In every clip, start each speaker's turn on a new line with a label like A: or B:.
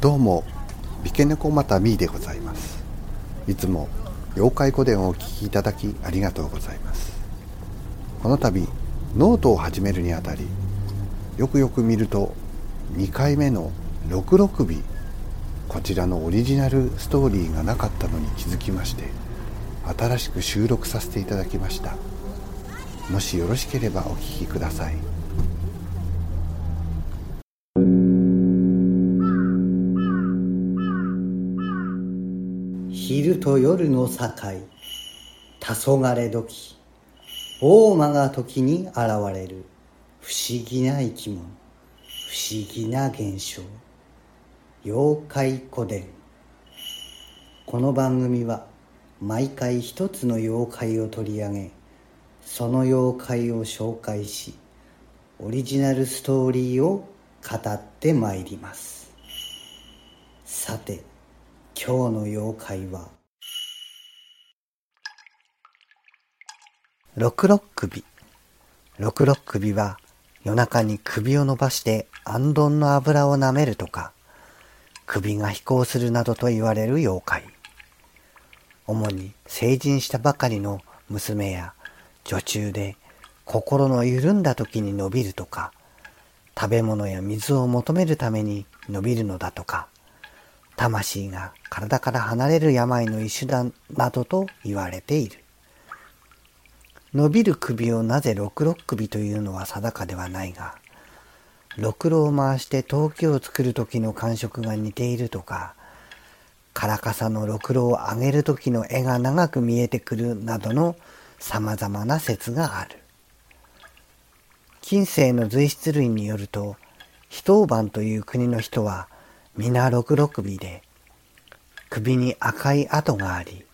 A: どうも三毛猫またみーでございます。いつも妖怪古典をお聴きいただきありがとうございます。この度ノートを始めるにあたりよくよく見ると2回目の66尾こちらのオリジナルストーリーがなかったのに気づきまして新しく収録させていただきました。もしよろしければお聴きください。
B: と夜の境黄昏時大間が時に現れる。不思議な生き物不思議な現象。妖怪古伝。この番組は毎回一つの妖怪を取り上げその妖怪を紹介しオリジナルストーリーを語ってまいります。さて今日の妖怪は六六首六六首は夜中に首を伸ばしてあんどんの油を舐めるとか首が飛行するなどと言われる妖怪主に成人したばかりの娘や女中で心の緩んだ時に伸びるとか食べ物や水を求めるために伸びるのだとか魂が体から離れる病の一種だなどと言われている。伸びる首をなぜ六六首というのは定かではないが、ろくろを回して陶器を作る時の感触が似ているとか、カラカサのろくろを上げる時の絵が長く見えてくるなどの様々な説がある。近世の随筆類によると、一晩という国の人は皆六六首で、首に赤い跡があり、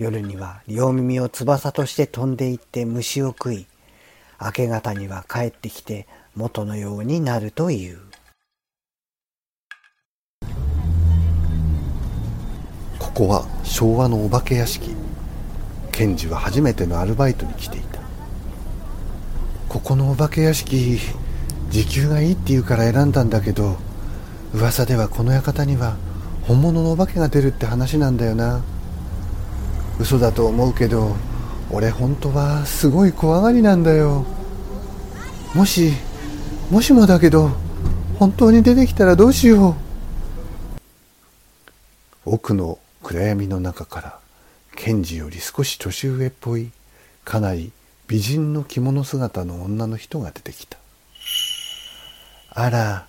B: 夜には両耳を翼として飛んでいって虫を食い、明け方には帰ってきて元のようになるという。
A: ここは昭和のお化け屋敷。検事は初めてのアルバイトに来ていた。ここのお化け屋敷時給がいいって言うから選んだんだけど噂ではこの館には本物のお化けが出るって話なんだよな。嘘だと思うけど俺本当はすごい怖がりなんだよもしもしもだけど本当に出てきたらどうしよう奥の暗闇の中から検事より少し年上っぽいかなり美人の着物姿の女の人が出てきたあら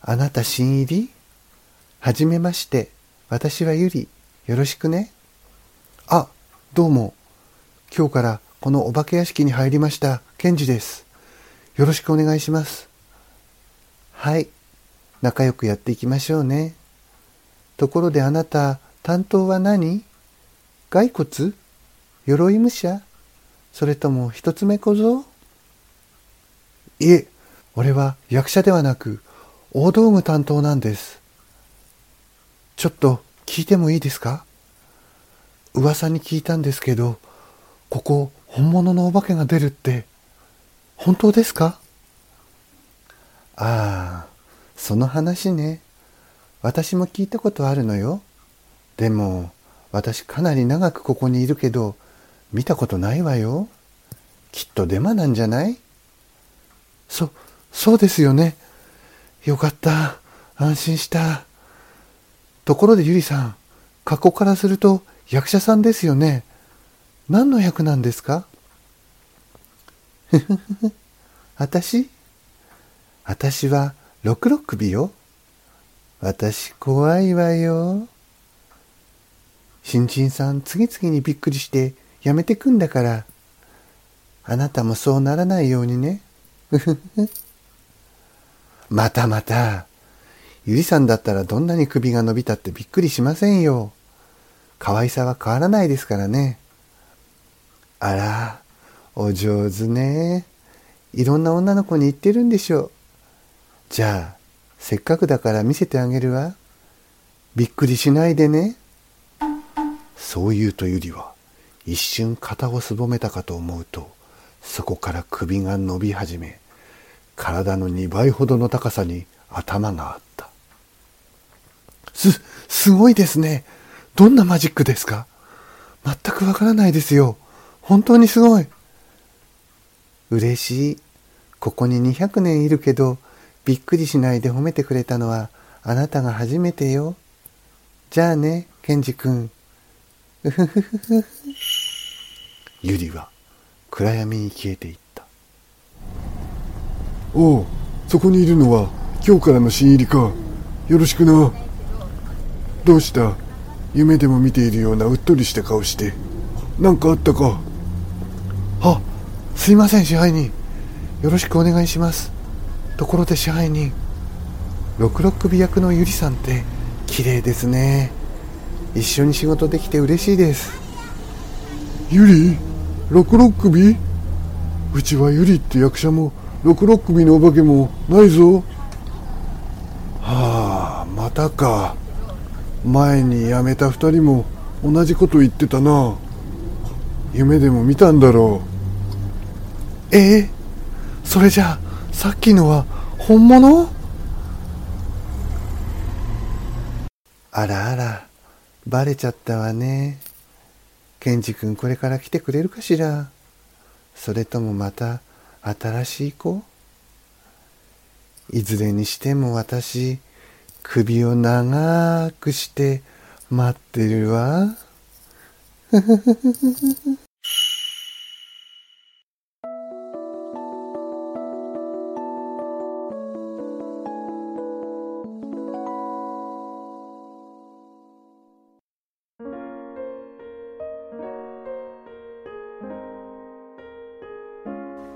A: あなた新入り？はじめまして。私はゆり。よろしくね。あ、どうも。今日からこのお化け屋敷に入りました、ケンジです。よろしくお願いします。はい。仲良くやっていきましょうね。ところであなた、担当は何？骸骨？鎧武者？それとも一つ目小僧？いえ、俺は役者ではなく、大道具担当なんです。ちょっと聞いてもいいですか？噂に聞いたんですけど、ここ本物のお化けが出るって、本当ですか？ああ、その話ね。私も聞いたことあるのよ。でも、私かなり長くここにいるけど、見たことないわよ。きっとデマなんじゃない？そ、そうですよね。よかった。安心した。ところでゆりさん、格好からすると役者さんですよね。何の役なんですか？ふふふ。私？私は六六首よ。私怖いわよ。新人さん次々にびっくりしてやめてくんだから。あなたもそうならないようにね。ふふふ。またまた。ゆりさんだったらどんなに首が伸びたってびっくりしませんよ。可愛さは変わらないですからね。あら、お上手ね。いろんな女の子に言ってるんでしょう。じゃあ、せっかくだから見せてあげるわ。びっくりしないでね。そう言うとゆりは、一瞬肩をすぼめたかと思うと、そこから首が伸び始め、体の2倍ほどの高さに頭があった。す、すごいですね。どんなマジックですか？全くわからないですよ。本当にすごい。嬉しい。ここに200年いるけど、びっくりしないで褒めてくれたのはあなたが初めてよ。じゃあね、ケンジ君。うふふふふ。ゆりは暗闇に消えていった。
C: おう、そこにいるのは今日からの新入りか。よろしくな。どうした？夢でも見ているようなうっとりした顔して。何かあったか
A: あ、すいません支配人。よろしくお願いします。ところで支配人。六六首役のゆりさんって綺麗ですね。一緒に仕事できて嬉しいです。
C: ゆり六六首うちはゆりって役者も六六首のお化けもないぞ。
A: はあ、またか。前に辞めた二人も同じこと言ってたな。夢でも見たんだろう。え？えそれじゃあ、さっきのは本物？あらあら、バレちゃったわね。ケンジ君これから来てくれるかしら？それともまた新しい子？いずれにしても私、首を長くして待ってるわ。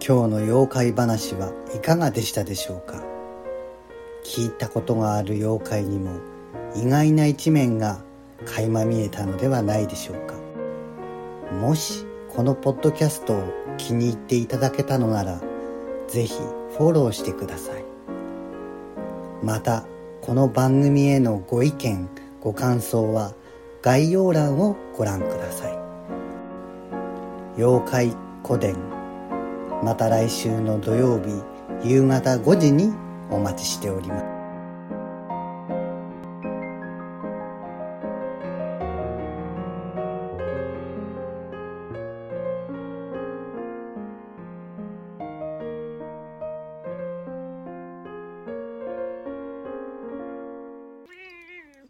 B: 今日の妖怪話はいかがでしたでしょうか？聞いたことがある妖怪にも意外な一面が垣間見えたのではないでしょうか。もしこのポッドキャストを気に入っていただけたのならぜひフォローしてください。またこの番組へのご意見ご感想は概要欄をご覧ください。妖怪古典。また来週の土曜日夕方5時にお待ちしております。